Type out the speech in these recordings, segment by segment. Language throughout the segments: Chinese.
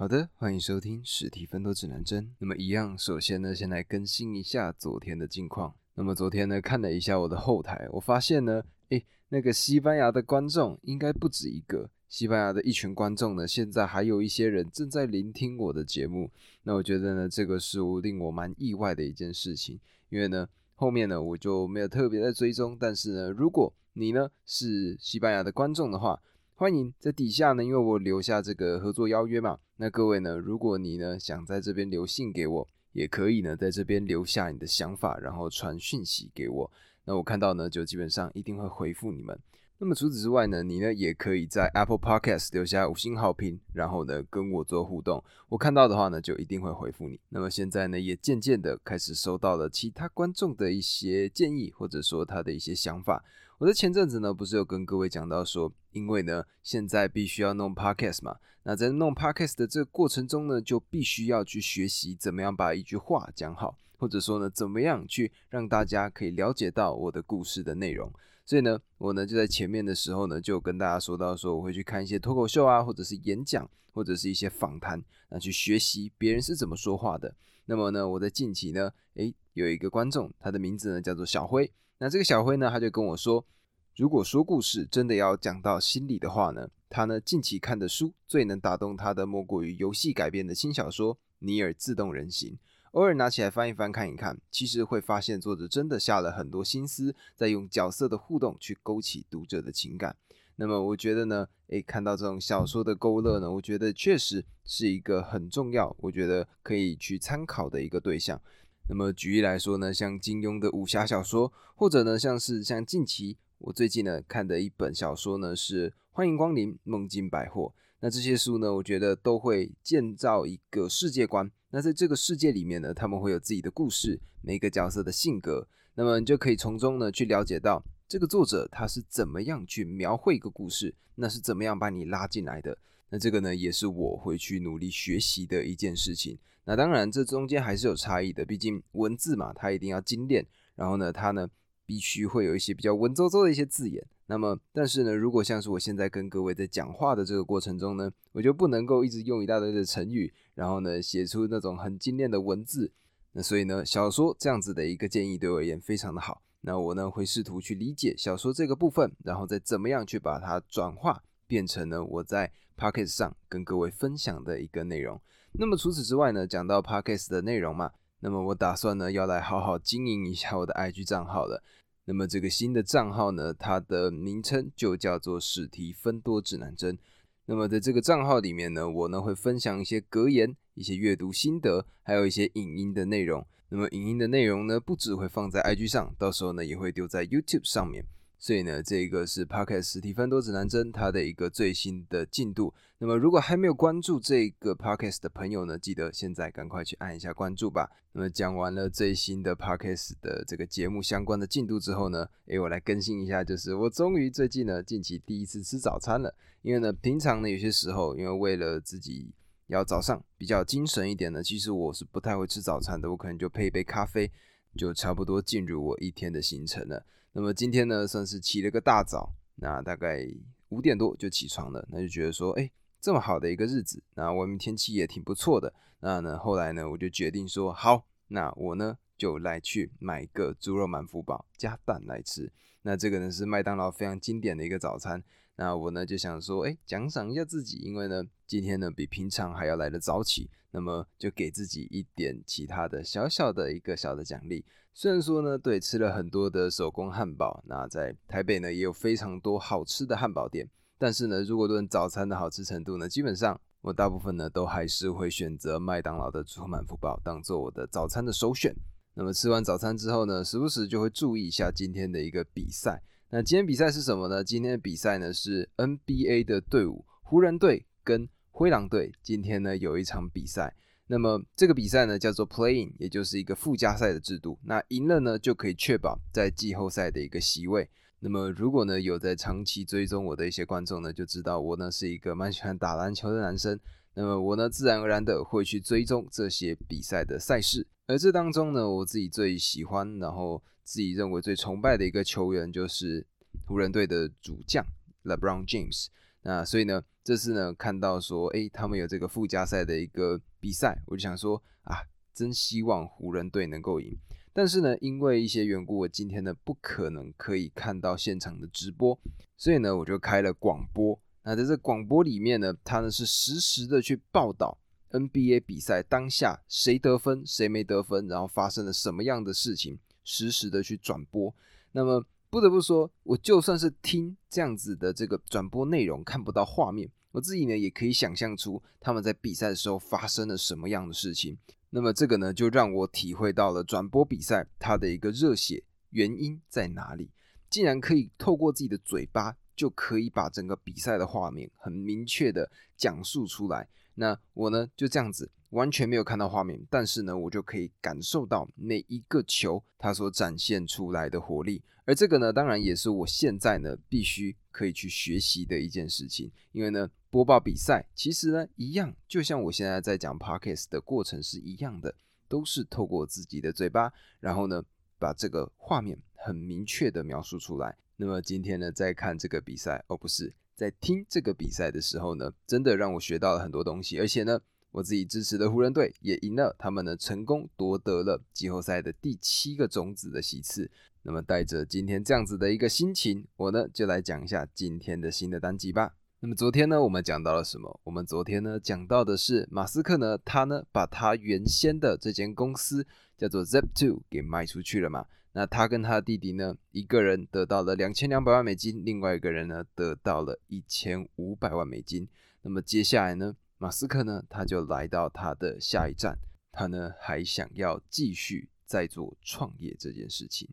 好的，欢迎收听史蒂芬多指南针。那么一样，首先呢，先来更新一下昨天的近况。那么昨天呢，看了一下我的后台，我发现呢，诶，那个西班牙的观众应该不止一个。西班牙的一群观众呢，现在还有一些人正在聆听我的节目。那我觉得呢，这个是令我蛮意外的一件事情，因为呢，后面呢我就没有特别在追踪。但是呢，如果你呢是西班牙的观众的话，欢迎在底下呢，因为我留下这个合作邀约嘛。那各位呢，如果你呢想在这边留信给我，也可以呢在这边留下你的想法，然后传讯息给我。那我看到呢，就基本上一定会回复你们。那么除此之外呢，你呢也可以在 Apple Podcast 留下五星好评，然后呢跟我做互动。我看到的话呢，就一定会回复你。那么现在呢，也渐渐的开始收到了其他观众的一些建议，或者说他的一些想法。我在前阵子呢，不是有跟各位讲到说，因为呢，现在必须要弄 podcast 嘛，那在弄 podcast 的这个过程中呢，就必须要去学习怎么样把一句话讲好，或者说呢，怎么样去让大家可以了解到我的故事的内容。所以呢，我呢就在前面的时候呢，就跟大家说到说，我会去看一些脱口秀啊，或者是演讲，或者是一些访谈，那去学习别人是怎么说话的。那么呢，我在近期呢，诶，有一个观众，他的名字呢叫做小辉。那这个小辉呢，他就跟我说，如果说故事真的要讲到心里的话呢，他呢近期看的书最能打动他的，莫过于游戏改编的轻小说《尼尔：自动人形》。偶尔拿起来翻一翻看一看，其实会发现作者真的下了很多心思，在用角色的互动去勾起读者的情感。那么我觉得呢，诶，看到这种小说的勾勒呢，我觉得确实是一个很重要，我觉得可以去参考的一个对象。那么举例来说呢，像金庸的武侠小说，或者呢，像是像近期我最近呢看的一本小说呢，是《欢迎光临梦境百货》。那这些书呢，我觉得都会建造一个世界观。那在这个世界里面呢，他们会有自己的故事，每个角色的性格。那么你就可以从中呢去了解到这个作者他是怎么样去描绘一个故事，那是怎么样把你拉进来的。那这个呢，也是我会去努力学习的一件事情。那当然，这中间还是有差异的，毕竟文字嘛，它一定要精炼。然后呢，它呢必须会有一些比较文绉绉的一些字眼。那么，但是呢，如果像是我现在跟各位在讲话的这个过程中呢，我就不能够一直用一大堆的成语，然后呢写出那种很精炼的文字。那所以呢，小说这样子的一个建议对我而言非常的好。那我呢会试图去理解小说这个部分，然后再怎么样去把它转化变成呢我在 podcast 上跟各位分享的一个内容。那么除此之外呢，讲到 podcast 的内容嘛，那么我打算呢要来好好经营一下我的 IG 账号了。那么这个新的账号呢，它的名称就叫做史提芬多指南针。那么在这个账号里面呢，我呢会分享一些格言、一些阅读心得，还有一些影音的内容。那么影音的内容呢，不只会放在 IG 上，到时候呢也会丢在 YouTube 上面。所以呢，这个是 Podcast 史蒂芬多指南针它的一个最新的进度。那么，如果还没有关注这个 Podcast 的朋友呢，记得现在赶快去按一下关注吧。那么，讲完了最新的 Podcast 的这个节目相关的进度之后呢，诶，我来更新一下，就是我终于最近呢，近期第一次吃早餐了。因为呢，平常呢有些时候，因为为了自己要早上比较精神一点呢，其实我是不太会吃早餐的，我可能就配一杯咖啡，就差不多进入我一天的行程了。那么今天呢，算是起了个大早，那大概五点多就起床了，那就觉得说，哎，这么好的一个日子，那外面天气也挺不错的，那呢，后来呢，我就决定说，好，那我呢就来去买个猪肉满福堡加蛋来吃，那这个呢是麦当劳非常经典的一个早餐。那我呢就想说，哎，奖赏一下自己，因为呢今天呢比平常还要来的早起，那么就给自己一点其他的小小的一个小的奖励。虽然说呢，对，吃了很多的手工汉堡，那在台北呢也有非常多好吃的汉堡店，但是呢，如果论早餐的好吃程度呢，基本上我大部分呢都还是会选择麦当劳的猪满福堡当做我的早餐的首选。那么吃完早餐之后呢，时不时就会注意一下今天的一个比赛。那今天比赛是什么呢？今天的比赛呢是 NBA 的队伍湖人队跟灰狼队，今天呢有一场比赛。那么这个比赛呢叫做 Playing，也就是一个附加赛的制度。那赢了呢就可以确保在季后赛的一个席位。那么如果呢有在长期追踪我的一些观众呢，就知道我呢是一个蛮喜欢打篮球的男生。那么我呢自然而然的会去追踪这些比赛的赛事。而这当中呢，我自己最喜欢，然后。自己认为最崇拜的一个球员就是湖人队的主将 LeBron James。那所以呢，这次呢看到说，哎，他们有这个附加赛的一个比赛，我就想说啊，真希望湖人队能够赢。但是呢，因为一些缘故，我今天呢不可能可以看到现场的直播，所以呢，我就开了广播。那在这广播里面呢，他呢是实时的去报道 NBA 比赛当下谁得分，谁没得分，然后发生了什么样的事情，实时的去转播。那么不得不说，我就算是听这样子的这个转播内容，看不到画面，我自己呢也可以想象出他们在比赛的时候发生了什么样的事情。那么这个呢，就让我体会到了转播比赛它的一个热血原因在哪里。竟然可以透过自己的嘴巴，就可以把整个比赛的画面很明确的讲述出来。那我呢，就这样子完全没有看到画面，但是呢，我就可以感受到每一个球它所展现出来的活力。而这个呢，当然也是我现在呢必须可以去学习的一件事情，因为呢。播报比赛，其实呢，一样，就像我现在在讲 podcast 的过程是一样的，都是透过自己的嘴巴，然后呢，把这个画面很明确的描述出来。那么今天呢，在看这个比赛，哦，不是在听这个比赛的时候呢，真的让我学到了很多东西，而且呢，我自己支持的湖人队也赢了，他们呢，成功夺得了季后赛的第七个种子的席次。那么带着今天这样子的一个心情，我呢，就来讲一下今天的新的单集吧。那么昨天呢，我们讲到了什么？我们昨天呢讲到的是马斯克呢，他呢把他原先的这间公司叫做 Zip2 给卖出去了嘛。那他跟他弟弟呢，一个人得到了两千两百万美金，另外一个人呢得到了一千五百万美金。那么接下来呢，马斯克呢他就来到他的下一站，他呢还想要继续再做创业这件事情。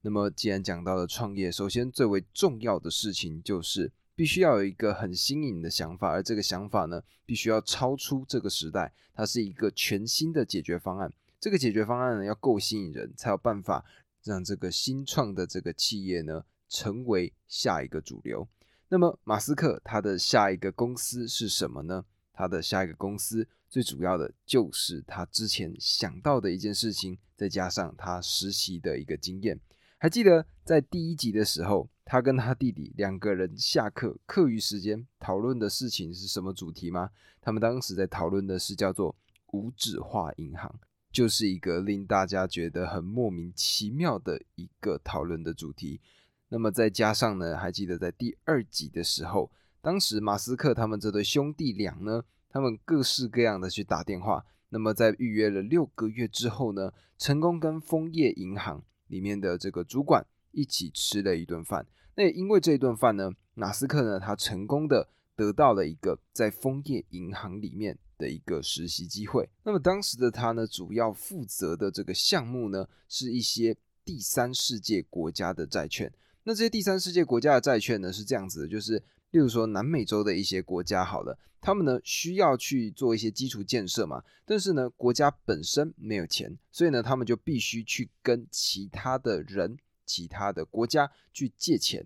那么既然讲到了创业，首先最为重要的事情就是。必须要有一个很新颖的想法，而这个想法呢，必须要超出这个时代，它是一个全新的解决方案。这个解决方案呢，要够吸引人，才有办法让这个新创的这个企业呢，成为下一个主流。那么，马斯克他的下一个公司是什么呢？他的下一个公司最主要的就是他之前想到的一件事情，再加上他实习的一个经验。还记得在第一集的时候。他跟他弟弟两个人下课课余时间讨论的事情是什么主题吗？他们当时在讨论的是叫做无纸化银行，就是一个令大家觉得很莫名其妙的一个讨论的主题。那么再加上呢，还记得在第二集的时候，当时马斯克他们这对兄弟俩呢，他们各式各样的去打电话，那么在预约了六个月之后呢，成功跟枫叶银行里面的这个主管。一起吃了一顿饭，那也因为这一顿饭呢，马斯克呢，他成功的得到了一个在枫叶银行里面的一个实习机会。那么当时的他呢，主要负责的这个项目呢，是一些第三世界国家的债券。那这些第三世界国家的债券呢，是这样子的，就是例如说南美洲的一些国家，好了，他们呢需要去做一些基础建设嘛，但是呢，国家本身没有钱，所以呢，他们就必须去跟其他的人。其他的国家去借钱，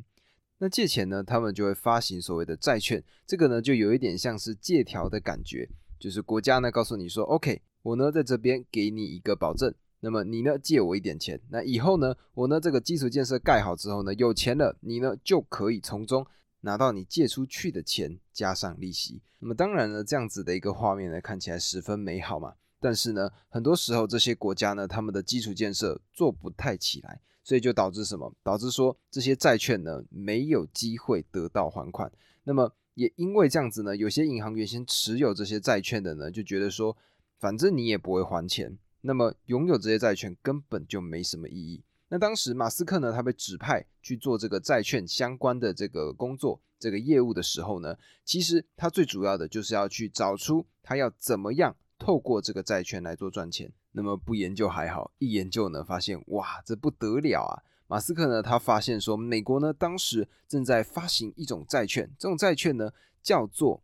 那借钱呢，他们就会发行所谓的债券，这个呢就有一点像是借条的感觉，就是国家呢告诉你说，OK，我呢在这边给你一个保证，那么你呢借我一点钱，那以后呢我呢这个基础建设盖好之后呢有钱了，你呢就可以从中拿到你借出去的钱加上利息。那么当然呢这样子的一个画面呢看起来十分美好嘛，但是呢很多时候这些国家呢他们的基础建设做不太起来。所以就导致什么？导致说这些债券呢没有机会得到还款。那么也因为这样子呢，有些银行原先持有这些债券的呢，就觉得说，反正你也不会还钱，那么拥有这些债券根本就没什么意义。那当时马斯克呢，他被指派去做这个债券相关的这个工作、这个业务的时候呢，其实他最主要的就是要去找出他要怎么样透过这个债券来做赚钱。那么不研究还好，一研究呢，发现哇，这不得了啊！马斯克呢，他发现说，美国呢当时正在发行一种债券，这种债券呢叫做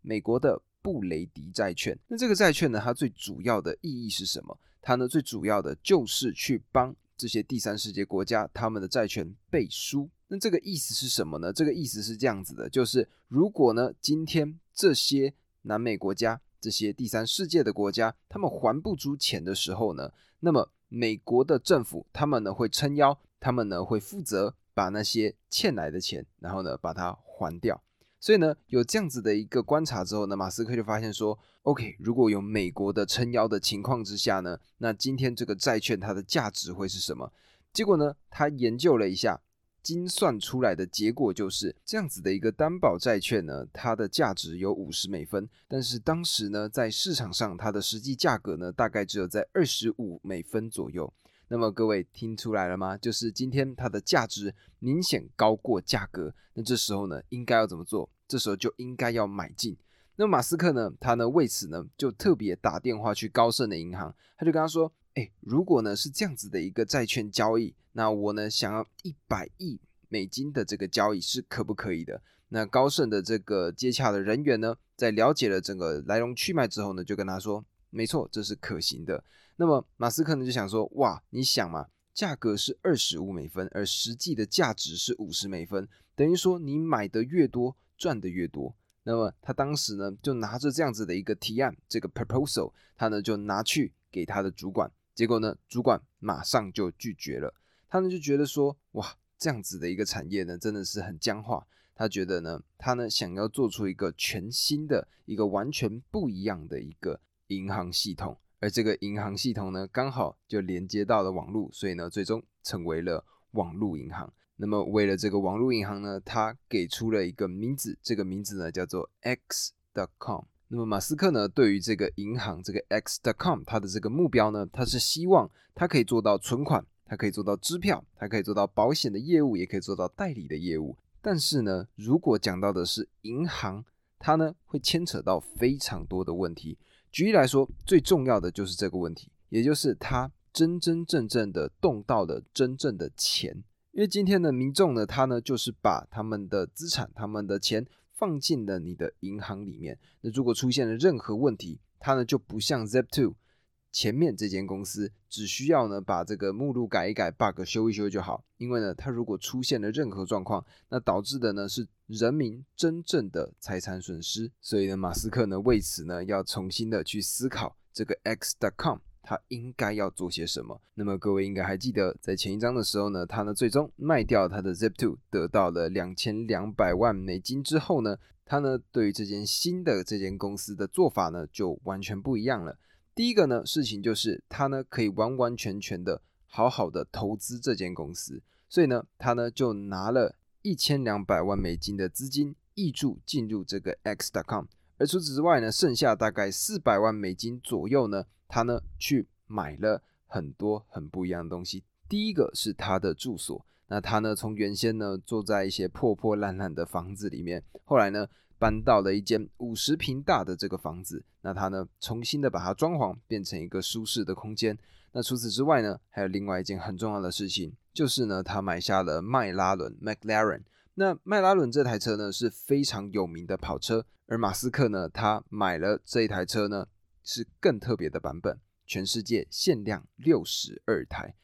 美国的布雷迪债券。那这个债券呢，它最主要的意义是什么？它呢最主要的就是去帮这些第三世界国家他们的债权背书。那这个意思是什么呢？这个意思是这样子的，就是如果呢今天这些南美国家。这些第三世界的国家，他们还不出钱的时候呢，那么美国的政府他们呢会撑腰，他们呢会负责把那些欠来的钱，然后呢把它还掉。所以呢，有这样子的一个观察之后呢，马斯克就发现说，OK，如果有美国的撑腰的情况之下呢，那今天这个债券它的价值会是什么？结果呢，他研究了一下，精算出来的结果就是这样子的一个担保债券呢，它的价值有五十美分，但是当时呢，在市场上它的实际价格呢，大概只有在二十五美分左右。那么各位听出来了吗？就是今天它的价值明显高过价格，那这时候呢，应该要怎么做？这时候就应该要买进。那马斯克呢，他呢为此呢，就特别打电话去高盛的银行，他就跟他说：“哎，如果呢是这样子的一个债券交易，那我呢想要一百亿美金的这个交易是可不可以的？”那高盛的这个接洽的人员呢，在了解了整个来龙去脉之后呢，就跟他说：“没错，这是可行的。”那么马斯克呢就想说，哇，你想嘛，价格是二十五美分，而实际的价值是五十美分，等于说你买的越多，赚的越多。那么他当时呢就拿着这样子的一个提案，这个 proposal，他呢就拿去给他的主管，结果呢主管马上就拒绝了。他呢就觉得说，哇，这样子的一个产业呢真的是很僵化。他觉得呢，他呢想要做出一个全新的一个完全不一样的一个银行系统。而这个银行系统呢，刚好就连接到了网络，所以呢，最终成为了网络银行。那么，为了这个网络银行呢，他给出了一个名字，这个名字呢叫做 X.com。那么，马斯克呢，对于这个银行这个 X.com，它的这个目标呢，他是希望他可以做到存款，他可以做到支票，他可以做到保险的业务，也可以做到代理的业务。但是呢，如果讲到的是银行，它呢会牵扯到非常多的问题。举例来说，最重要的就是这个问题，也就是他真真正正的动到了真正的钱。因为今天的民众呢，他呢就是把他们的资产、他们的钱放进了你的银行里面。那如果出现了任何问题，他呢就不像 Zep2。前面这间公司只需要呢把这个目录改一改，bug 修一修就好。因为呢，它如果出现了任何状况，那导致的呢是人民真正的财产损失。所以呢，马斯克呢为此呢要重新的去思考这个 X.com 它应该要做些什么。那么各位应该还记得，在前一章的时候呢，他呢最终卖掉他的 Zip2，得到了两千两百万美金之后呢，他呢对于这间新的这间公司的做法呢就完全不一样了。第一个呢，事情就是他呢可以完完全全的好好的投资这间公司，所以呢，他呢就拿了一千两百万美金的资金挹注进入这个 X.com，而除此之外呢，剩下大概四百万美金左右呢，他呢去买了很多很不一样的东西。第一个是他的住所，那他呢从原先呢住在一些破破烂烂的房子里面，后来呢。搬到了一间五十平大的这个房子，那他呢重新的把它装潢，变成一个舒适的空间。那除此之外呢，还有另外一件很重要的事情，就是呢他买下了迈拉伦 （McLaren）。那迈拉伦这台车呢是非常有名的跑车，而马斯克呢他买了这一台车呢是更特别的版本，全世界限量六十二台。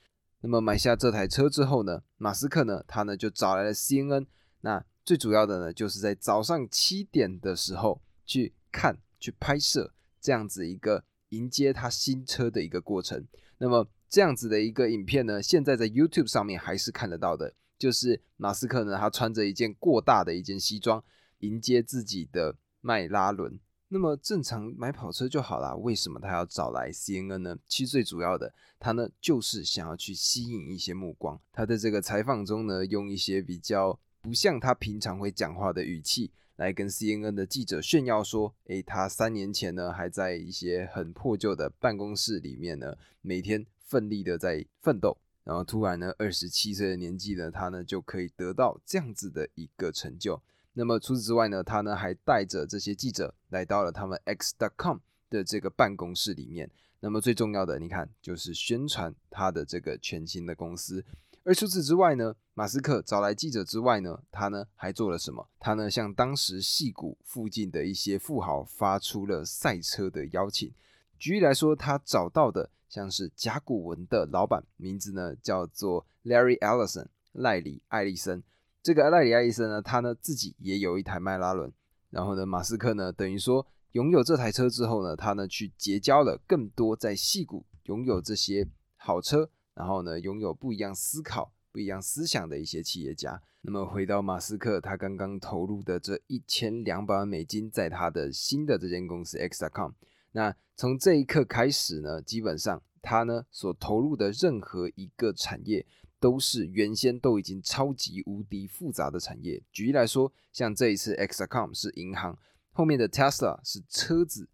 那么买下这台车之后呢，马斯克呢他呢就找来了 CNN，那。最主要的呢，就是在早上七点的时候去看、去拍摄这样子一个迎接他新车的一个过程。那么这样子的一个影片呢，现在在 YouTube 上面还是看得到的。就是马斯克呢，他穿着一件过大的一件西装迎接自己的迈拉伦。那么正常买跑车就好啦，为什么他要找来 CNN 呢？其实最主要的，他呢就是想要去吸引一些目光。他在这个采访中呢，用一些比较。不像他平常会讲话的语气来跟 CNN 的记者炫耀说：“诶，他三年前呢还在一些很破旧的办公室里面呢，每天奋力的在奋斗，然后突然呢二十七岁的年纪呢，他呢就可以得到这样子的一个成就。那么除此之外呢，他呢还带着这些记者来到了他们 X.com 的这个办公室里面。那么最重要的，你看就是宣传他的这个全新的公司。”而除此之外呢，马斯克找来记者之外呢，他呢还做了什么？他呢向当时戏谷附近的一些富豪发出了赛车的邀请。举例来说，他找到的像是甲骨文的老板，名字呢叫做 Larry Ellison 赖里艾利森。这个赖里艾利森呢，他呢自己也有一台迈拉伦。然后呢，马斯克呢等于说拥有这台车之后呢，他呢去结交了更多在戏谷拥有这些好车。然后呢，拥有不一样思考、不一样思想的一些企业家。那么回到马斯克，他刚刚投入的这一千两百万美金，在他的新的这间公司 X.com。那从这一刻开始呢，基本上他呢所投入的任何一个产业，都是原先都已经超级无敌复杂的产业。举例来说，像这一次 X.com 是银行，后面的 Tesla 是车子，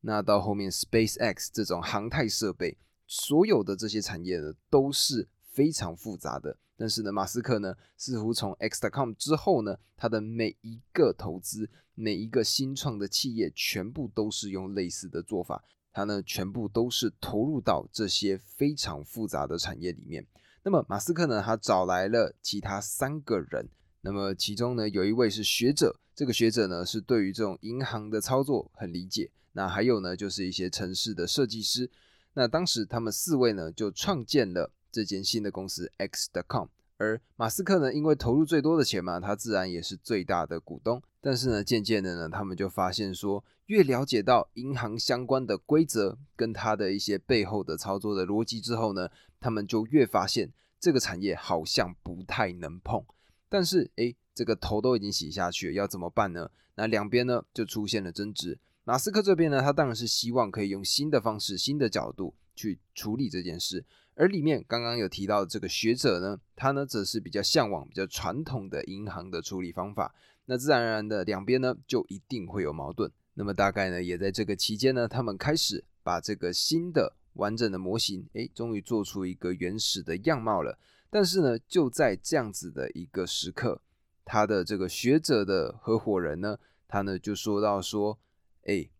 那到后面 SpaceX 这种航太设备，所有的这些产业呢都是非常复杂的。但是呢，马斯克呢，似乎从 X.com 之后呢，他的每一个投资、每一个新创的企业，全部都是用类似的做法。他呢，全部都是投入到这些非常复杂的产业里面。那么，马斯克呢，他找来了其他三个人。那么，其中呢，有一位是学者，这个学者呢，是对于这种银行的操作很理解。那还有呢，就是一些城市的设计师。那当时他们四位呢，就创建了。这间新的公司 X.com，而马斯克呢，因为投入最多的钱嘛，他自然也是最大的股东。但是呢，渐渐的呢，他们就发现说，越了解到银行相关的规则跟他的一些背后的操作的逻辑之后呢，他们就越发现这个产业好像不太能碰。但是，诶，这个头都已经洗下去了，要怎么办呢？那两边呢就出现了争执。马斯克这边呢，他当然是希望可以用新的方式、新的角度去处理这件事。而里面刚刚有提到这个学者呢，他呢则是比较向往比较传统的银行的处理方法，那自然而然的两边呢就一定会有矛盾。那么大概呢也在这个期间呢，他们开始把这个新的完整的模型，诶，终于做出一个原始的样貌了。但是呢，就在这样子的一个时刻，他的这个学者的合伙人呢，他呢就说到说，诶。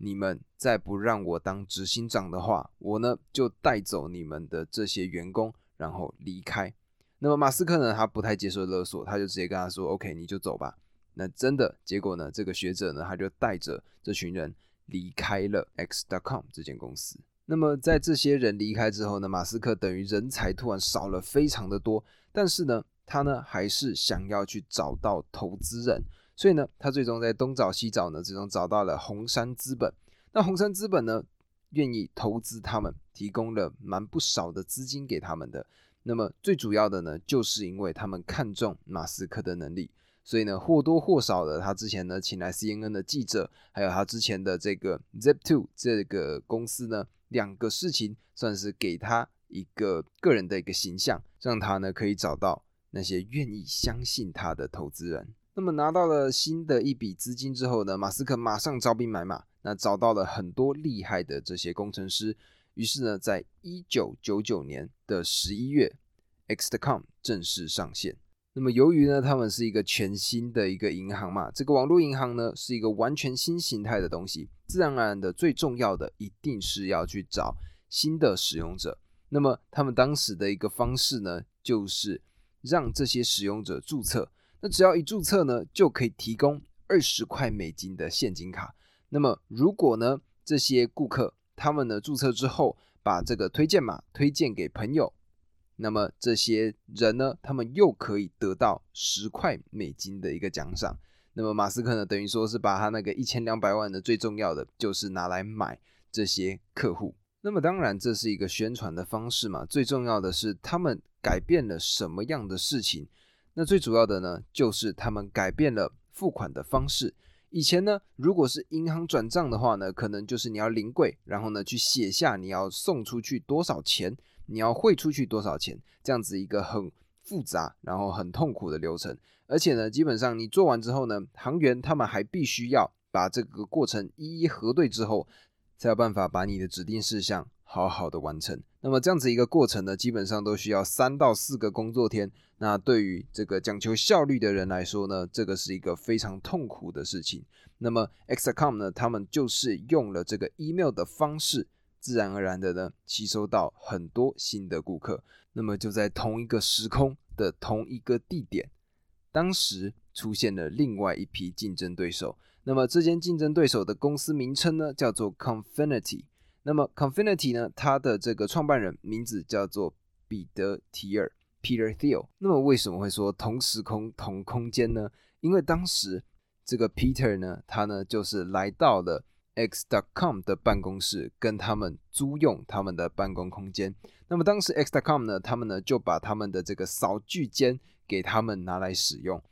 你们再不让我当执行长的话，我呢就带走你们的这些员工，然后离开。那么马斯克呢，他不太接受勒索，他就直接跟他说：“OK，你就走吧。”那真的结果呢，这个学者呢，他就带着这群人离开了 X.com 这间公司。那么在这些人离开之后呢，马斯克等于人才突然少了非常的多，但是呢，他呢还是想要去找到投资人。所以呢，他最终在东找西找呢，最终找到了红杉资本。那红杉资本呢，愿意投资他们，提供了蛮不少的资金给他们的。那么最主要的呢，就是因为他们看中马斯克的能力，所以呢，或多或少的，他之前呢，请来 CNN 的记者，还有他之前的这个 Zip2 这个公司呢，两个事情算是给他一个个人的一个形象，让他呢可以找到那些愿意相信他的投资人。那么拿到了新的一笔资金之后呢，马斯克马上招兵买马，那找到了很多厉害的这些工程师。于是呢，在一九九九年的十一月，X.com 正式上线。那么由于呢，他们是一个全新的一个银行嘛，这个网络银行呢是一个完全新形态的东西，自然而然的最重要的一定是要去找新的使用者。那么他们当时的一个方式呢，就是让这些使用者注册。那只要一注册呢，就可以提供二十块美金的现金卡。那么如果呢，这些顾客他们呢注册之后，把这个推荐码推荐给朋友，那么这些人呢，他们又可以得到十块美金的一个奖赏。那么马斯克呢，等于说是把他那个一千两百万的最重要的就是拿来买这些客户。那么当然这是一个宣传的方式嘛，最重要的是他们改变了什么样的事情。那最主要的呢，就是他们改变了付款的方式。以前呢，如果是银行转账的话呢，可能就是你要临柜，然后呢去写下你要送出去多少钱，你要汇出去多少钱，这样子一个很复杂，然后很痛苦的流程。而且呢，基本上你做完之后呢，行员他们还必须要把这个过程一一核对之后，才有办法把你的指定事项好好的完成。那么这样子一个过程呢，基本上都需要三到四个工作天。那对于这个讲求效率的人来说呢，这个是一个非常痛苦的事情。那么 X.com 呢，他们就是用了这个 email 的方式，自然而然的呢，吸收到很多新的顾客。那么就在同一个时空的同一个地点，当时出现了另外一批竞争对手。那么这间竞争对手的公司名称呢，叫做 Confinity。那么 Confinity 呢，它的这个创办人名字叫做彼得提尔。Peter Thiel，那么为什么会说同时空同空间呢？因为当时这个 Peter 呢，他呢就是来到了 X.com 的办公室，跟他们租用他们的办公空间。那么当时 X.com 呢，他们呢就把他们的这个扫具间给他们拿来使用，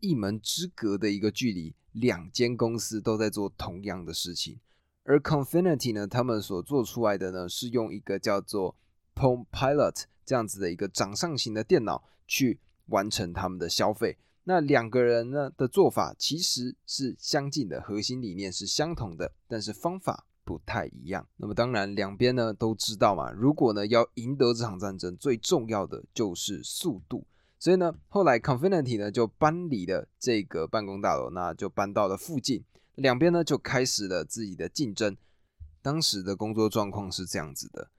一门之隔的一个距离，两间公司都在做同样的事情。而 Confinity 呢，他们所做出来的呢，是用一个叫做 Palm Pilot 这样子的一个掌上型的电脑去完成他们的消费。那两个人呢的做法其实是相近的，核心理念是相同的，但是方法。不太一样。那么当然，两边呢都知道嘛。如果呢要赢得这场战争，最重要的就是速度。所以呢，后来 Confinity 呢就搬离了这个办公大楼，那就搬到了附近。两边呢就开始了自己的竞争。当时的工作状况是这样子的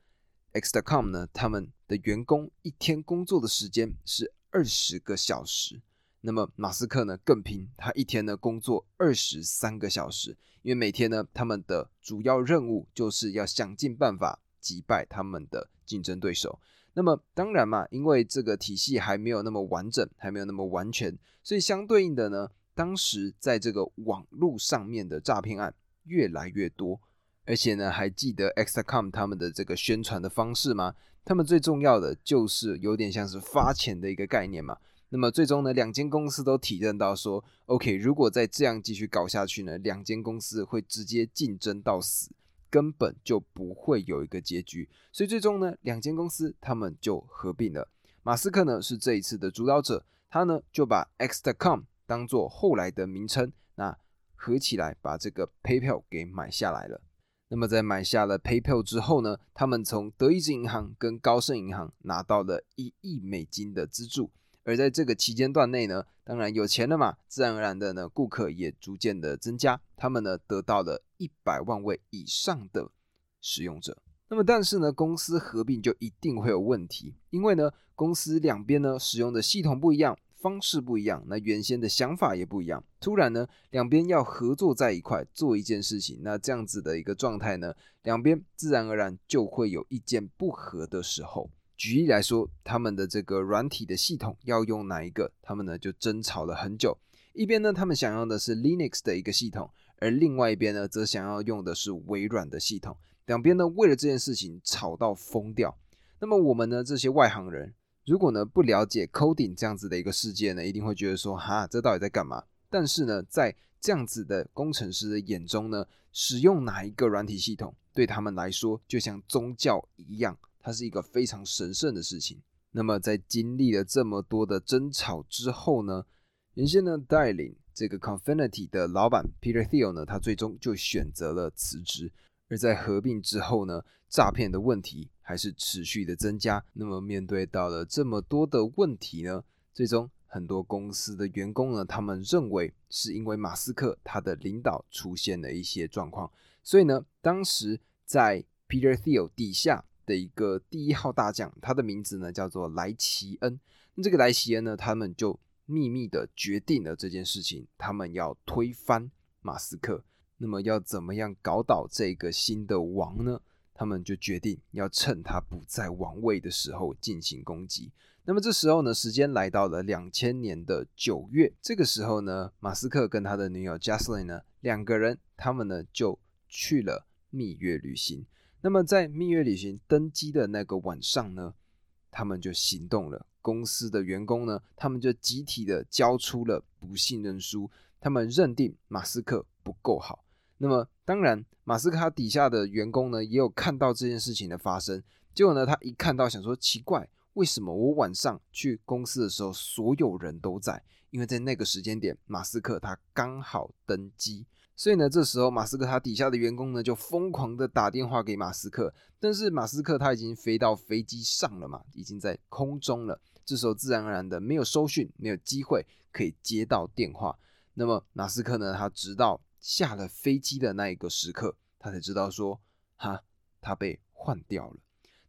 ：X.com 呢，他们的员工一天工作的时间是二十个小时。那么马斯克呢更拼，他一天呢工作二十三个小时，因为每天呢他们的主要任务就是要想尽办法击败他们的竞争对手。那么当然嘛，因为这个体系还没有那么完整，还没有那么完全，所以相对应的呢，当时在这个网络上面的诈骗案越来越多，而且呢，还记得 Xcom 他们的这个宣传的方式吗？他们最重要的就是有点像是发钱的一个概念嘛。那么最终呢，两间公司都体认到说，OK，如果再这样继续搞下去呢，两间公司会直接竞争到死，根本就不会有一个结局。所以最终呢，两间公司他们就合并了。马斯克呢是这一次的主导者，他呢就把 X.com 当做后来的名称，那合起来把这个 PayPal 给买下来了。那么在买下了 PayPal 之后呢，他们从德意志银行跟高盛银行拿到了一亿美金的资助。而在这个期间段内呢，当然有钱了嘛，自然而然的呢，顾客也逐渐的增加，他们呢得到了一百万位以上的使用者。那么但是呢，公司合并就一定会有问题，因为呢，公司两边呢使用的系统不一样，方式不一样，那原先的想法也不一样，突然呢，两边要合作在一块做一件事情，那这样子的一个状态呢，两边自然而然就会有意见不合的时候。举例来说，他们的这个软体的系统要用哪一个？他们呢就争吵了很久。一边呢，他们想要的是 Linux 的一个系统，而另外一边呢，则想要用的是微软的系统。两边呢，为了这件事情吵到疯掉。那么我们呢，这些外行人，如果呢不了解 coding 这样子的一个世界呢，一定会觉得说，哈，这到底在干嘛？但是呢，在这样子的工程师的眼中呢，使用哪一个软体系统，对他们来说就像宗教一样。它是一个非常神圣的事情。那么，在经历了这么多的争吵之后呢，原先呢带领这个 Confinity 的老板 Peter Thiel 呢，他最终就选择了辞职。而在合并之后呢，诈骗的问题还是持续的增加。那么，面对到了这么多的问题呢，最终很多公司的员工呢，他们认为是因为马斯克他的领导出现了一些状况，所以呢，当时在 Peter Thiel 底下。的一个第一号大将，他的名字呢叫做莱奇恩。那这个莱奇恩呢，他们就秘密的决定了这件事情，他们要推翻马斯克。那么要怎么样搞倒这个新的王呢？他们就决定要趁他不在王位的时候进行攻击。那么这时候呢，时间来到了两千年的九月。这个时候呢，马斯克跟他的女友 j 斯 s l y n 呢，两个人他们呢就去了蜜月旅行。那么在蜜月旅行登机的那个晚上呢，他们就行动了。公司的员工呢，他们就集体的交出了不信任书。他们认定马斯克不够好。那么当然，马斯克他底下的员工呢，也有看到这件事情的发生。结果呢，他一看到，想说奇怪，为什么我晚上去公司的时候，所有人都在？因为在那个时间点，马斯克他刚好登机。所以呢，这时候马斯克他底下的员工呢，就疯狂的打电话给马斯克，但是马斯克他已经飞到飞机上了嘛，已经在空中了。这时候自然而然的没有收讯，没有机会可以接到电话。那么马斯克呢，他直到下了飞机的那一个时刻，他才知道说，哈，他被换掉了。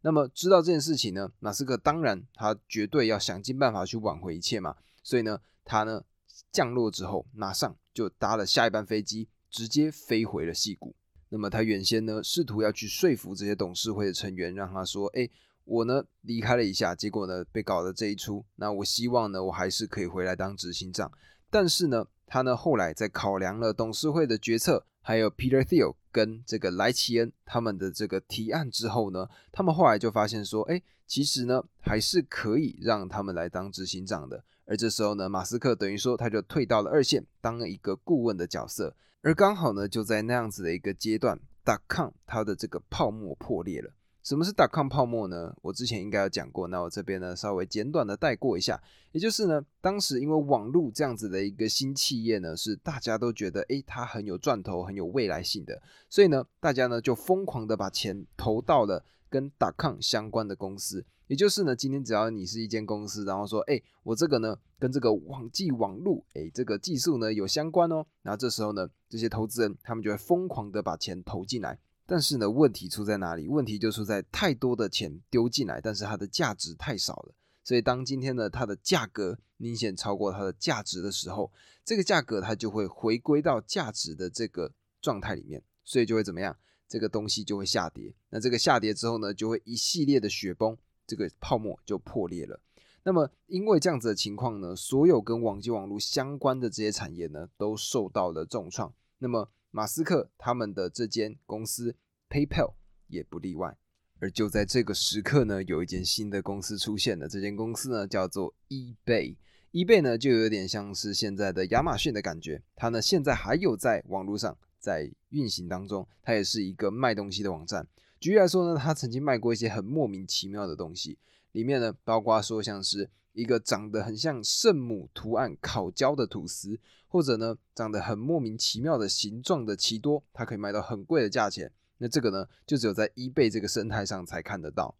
那么知道这件事情呢，马斯克当然他绝对要想尽办法去挽回一切嘛。所以呢，他呢降落之后，马上就搭了下一班飞机。直接飞回了戏谷。那么他原先呢，试图要去说服这些董事会的成员，让他说：“哎，我呢离开了一下，结果呢被搞了这一出。那我希望呢，我还是可以回来当执行长。但是呢，他呢后来在考量了董事会的决策，还有 Peter Thiel 跟这个莱奇恩他们的这个提案之后呢，他们后来就发现说，哎，其实呢还是可以让他们来当执行长的。而这时候呢，马斯克等于说他就退到了二线，当了一个顾问的角色。而刚好呢，就在那样子的一个阶段，dot com 它的这个泡沫破裂了。什么是 dot com 泡沫呢？我之前应该有讲过，那我这边呢稍微简短的带过一下。也就是呢，当时因为网络这样子的一个新企业呢，是大家都觉得诶它很有赚头、很有未来性的，所以呢，大家呢就疯狂的把钱投到了跟 dot com 相关的公司。也就是呢，今天只要你是一间公司，然后说，哎，我这个呢跟这个网际网络，哎，这个技术呢有相关哦，然后这时候呢，这些投资人他们就会疯狂的把钱投进来。但是呢，问题出在哪里？问题就出在太多的钱丢进来，但是它的价值太少了。所以当今天呢，它的价格明显超过它的价值的时候，这个价格它就会回归到价值的这个状态里面，所以就会怎么样？这个东西就会下跌。那这个下跌之后呢，就会一系列的雪崩，这个泡沫就破裂了。那么因为这样子的情况呢，所有跟网际网络相关的这些产业呢，都受到了重创。那么马斯克他们的这间公司 PayPal 也不例外，而就在这个时刻呢，有一间新的公司出现了。这间公司呢叫做 eBay。eBay 呢就有点像是现在的亚马逊的感觉，它呢现在还有在网络上在运行当中，它也是一个卖东西的网站。举例来说呢，它曾经卖过一些很莫名其妙的东西，里面呢包括说像是。一个长得很像圣母图案烤焦的吐司，或者呢长得很莫名其妙的形状的奇多，它可以卖到很贵的价钱。那这个呢，就只有在 eBay 这个生态上才看得到。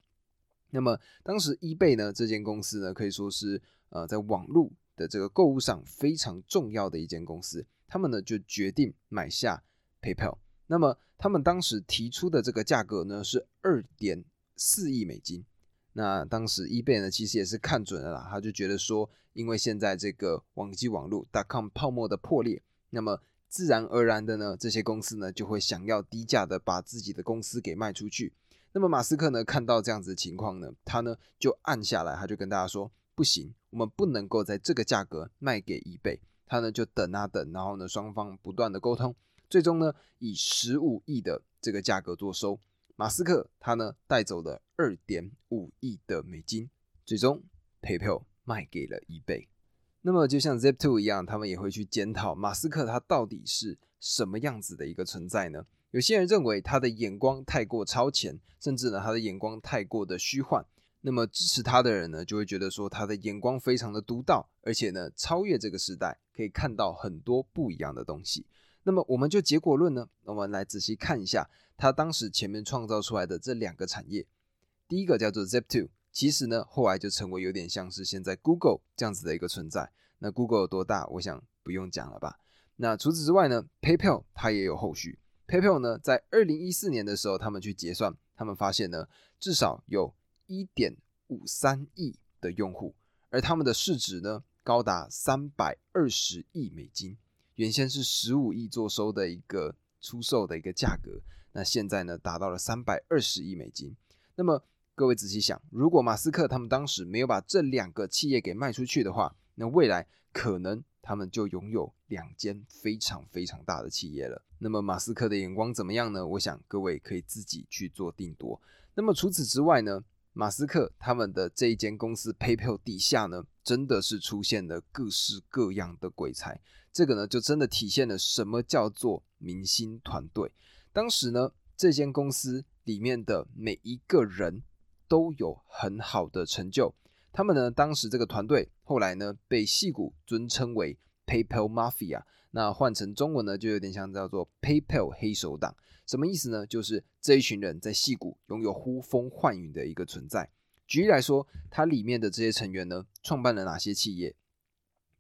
那么当时 eBay 呢这间公司呢，可以说是呃在网络的这个购物上非常重要的一间公司。他们呢就决定买下 PayPal。那么他们当时提出的这个价格呢是二点四亿美金。那当时 eBay 呢，其实也是看准了啦，他就觉得说，因为现在这个网际网络 .com 泡沫的破裂，那么自然而然的呢，这些公司呢就会想要低价的把自己的公司给卖出去。那么马斯克呢看到这样子的情况呢，他呢就按下来，他就跟大家说，不行，我们不能够在这个价格卖给 eBay。他呢就等啊等，然后呢双方不断的沟通，最终呢以十五亿的这个价格做收。马斯克他呢带走了二点五亿的美金，最终 PayPal 卖给了 eBay。那么就像 Zip2 一样，他们也会去检讨马斯克他到底是什么样子的一个存在呢？有些人认为他的眼光太过超前，甚至呢他的眼光太过的虚幻。那么支持他的人呢就会觉得说他的眼光非常的独到，而且呢超越这个时代，可以看到很多不一样的东西。那么我们就结果论呢，我们来仔细看一下。他当时前面创造出来的这两个产业，第一个叫做 Zip2，其实呢后来就成为有点像是现在 Google 这样子的一个存在。那 Google 有多大？我想不用讲了吧。那除此之外呢，PayPal 它也有后续。PayPal 呢在二零一四年的时候，他们去结算，他们发现呢至少有一点五三亿的用户，而他们的市值呢高达三百二十亿美金，原先是十五亿做收的一个出售的一个价格。那现在呢，达到了三百二十亿美金。那么各位仔细想，如果马斯克他们当时没有把这两个企业给卖出去的话，那未来可能他们就拥有两间非常非常大的企业了。那么马斯克的眼光怎么样呢？我想各位可以自己去做定夺。那么除此之外呢，马斯克他们的这一间公司 PayPal 底下呢，真的是出现了各式各样的鬼才。这个呢，就真的体现了什么叫做明星团队。当时呢，这间公司里面的每一个人都有很好的成就。他们呢，当时这个团队后来呢，被戏骨尊称为 PayPal Mafia。那换成中文呢，就有点像叫做 PayPal 黑手党。什么意思呢？就是这一群人在戏骨拥有呼风唤雨的一个存在。举例来说，它里面的这些成员呢，创办了哪些企业？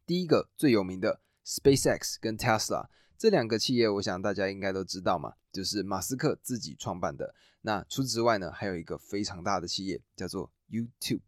第一个最有名的 SpaceX 跟 Tesla。这两个企业，我想大家应该都知道嘛，就是马斯克自己创办的。那除此之外呢，还有一个非常大的企业叫做 YouTube。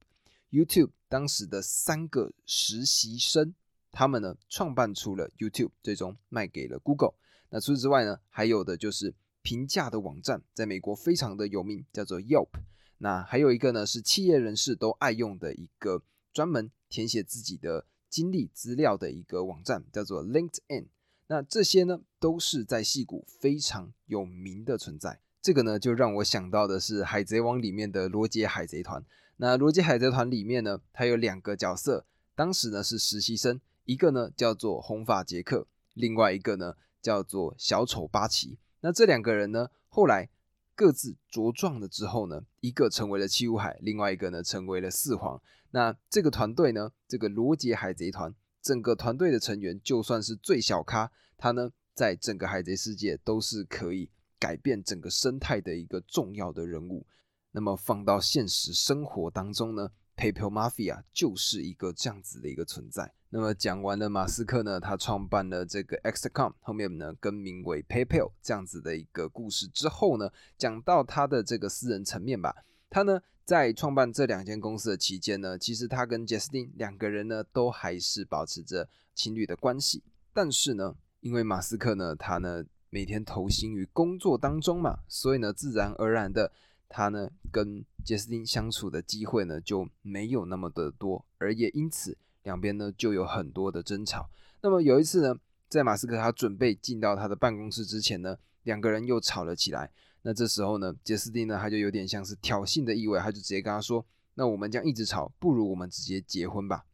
YouTube 当时的三个实习生，他们呢创办出了 YouTube，最终卖给了 Google。那除此之外呢，还有的就是评价的网站，在美国非常的有名，叫做 Yelp。那还有一个呢，是企业人士都爱用的一个专门填写自己的经历资料的一个网站，叫做 LinkedIn。那这些呢，都是在戏谷非常有名的存在。这个呢，就让我想到的是《海贼王》里面的罗杰海贼团。那罗杰海贼团里面呢，它有两个角色，当时呢是实习生，一个呢叫做红发杰克，另外一个呢叫做小丑巴奇。那这两个人呢，后来各自茁壮了之后呢，一个成为了七武海，另外一个呢成为了四皇。那这个团队呢，这个罗杰海贼团，整个团队的成员就算是最小咖，他呢在整个海贼世界都是可以改变整个生态的一个重要的人物。那么放到现实生活当中呢，PayPal Mafia 就是一个这样子的一个存在。那么讲完了马斯克呢，他创办了这个 Xcom，后面呢更名为 PayPal 这样子的一个故事之后呢，讲到他的这个私人层面吧，他呢在创办这两间公司的期间呢，其实他跟杰斯汀两个人呢都还是保持着情侣的关系。但是呢，因为马斯克呢，他呢每天投心于工作当中嘛，所以呢自然而然的。他呢跟杰斯汀相处的机会呢就没有那么的多，而也因此两边呢就有很多的争吵。那么有一次呢，在马斯克他准备进到他的办公室之前呢，两个人又吵了起来。那这时候呢，杰斯汀呢他就有点像是挑衅的意味，他就直接跟他说：“那我们将一直吵，不如我们直接结婚吧。”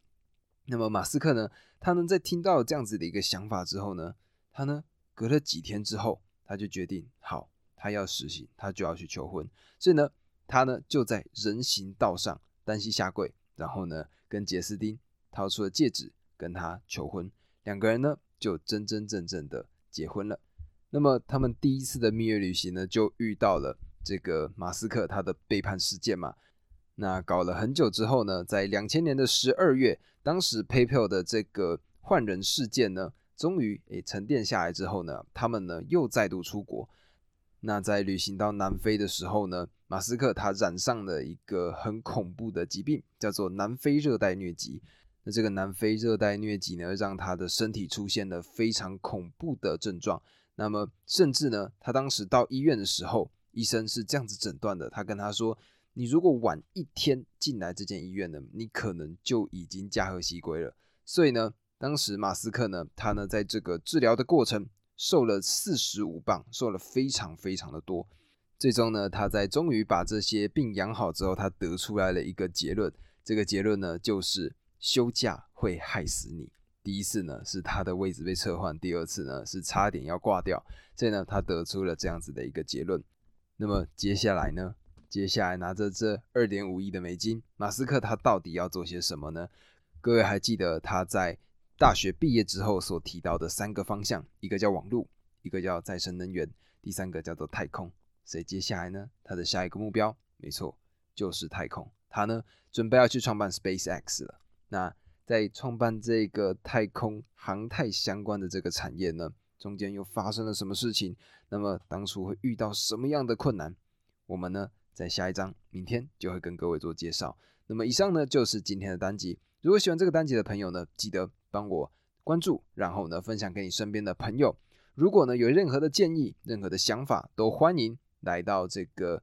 那么马斯克呢，他呢在听到这样子的一个想法之后呢，他呢隔了几天之后，他就决定好。他要实行，他就要去求婚，所以呢，他呢就在人行道上单膝下跪，然后呢跟杰斯汀掏出了戒指，跟他求婚，两个人呢就真真正正的结婚了。那么他们第一次的蜜月旅行呢，就遇到了这个马斯克他的背叛事件嘛。那搞了很久之后呢，在两千年的十二月，当时 PayPal 的这个换人事件呢，终于诶沉淀下来之后呢，他们呢又再度出国。那在旅行到南非的时候呢，马斯克他染上了一个很恐怖的疾病，叫做南非热带疟疾。那这个南非热带疟疾呢，让他的身体出现了非常恐怖的症状。那么，甚至呢，他当时到医院的时候，医生是这样子诊断的：他跟他说，你如果晚一天进来这间医院呢，你可能就已经驾鹤西归了。所以呢，当时马斯克呢，他呢，在这个治疗的过程。瘦了四十五磅，瘦了非常非常的多。最终呢，他在终于把这些病养好之后，他得出来了一个结论。这个结论呢，就是休假会害死你。第一次呢，是他的位置被撤换；第二次呢，是差点要挂掉。所以呢，他得出了这样子的一个结论。那么接下来呢？接下来拿着这二点五亿的美金，马斯克他到底要做些什么呢？各位还记得他在？大学毕业之后所提到的三个方向，一个叫网络，一个叫再生能源，第三个叫做太空。所以接下来呢，他的下一个目标，没错，就是太空。他呢，准备要去创办 SpaceX 了。那在创办这个太空航太相关的这个产业呢，中间又发生了什么事情？那么当初会遇到什么样的困难？我们呢，在下一章明天就会跟各位做介绍。那么以上呢，就是今天的单集。如果喜欢这个单集的朋友呢，记得。帮我关注，然后呢，分享给你身边的朋友。如果呢有任何的建议、任何的想法，都欢迎来到这个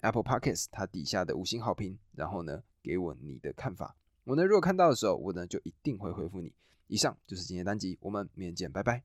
Apple Podcast 它底下的五星好评，然后呢给我你的看法。我呢如果看到的时候，我呢就一定会回复你。以上就是今天的单集，我们明天见，拜拜。